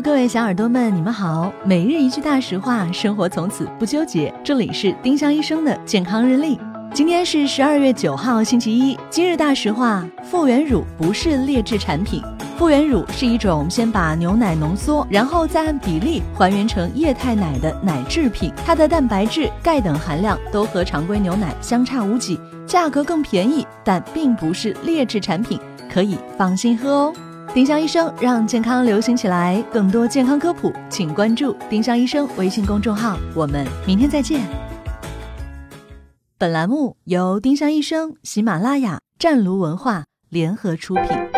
各位小耳朵们，你们好。每日一句大实话，生活从此不纠结。这里是丁香医生的健康日历。今天是十二月九号，星期一。今日大实话：复原乳不是劣质产品。复原乳是一种先把牛奶浓缩，然后再按比例还原成液态奶的奶制品。它的蛋白质、钙等含量都和常规牛奶相差无几，价格更便宜，但并不是劣质产品，可以放心喝哦。丁香医生让健康流行起来，更多健康科普，请关注丁香医生微信公众号。我们明天再见。本栏目由丁香医生、喜马拉雅、湛庐文化联合出品。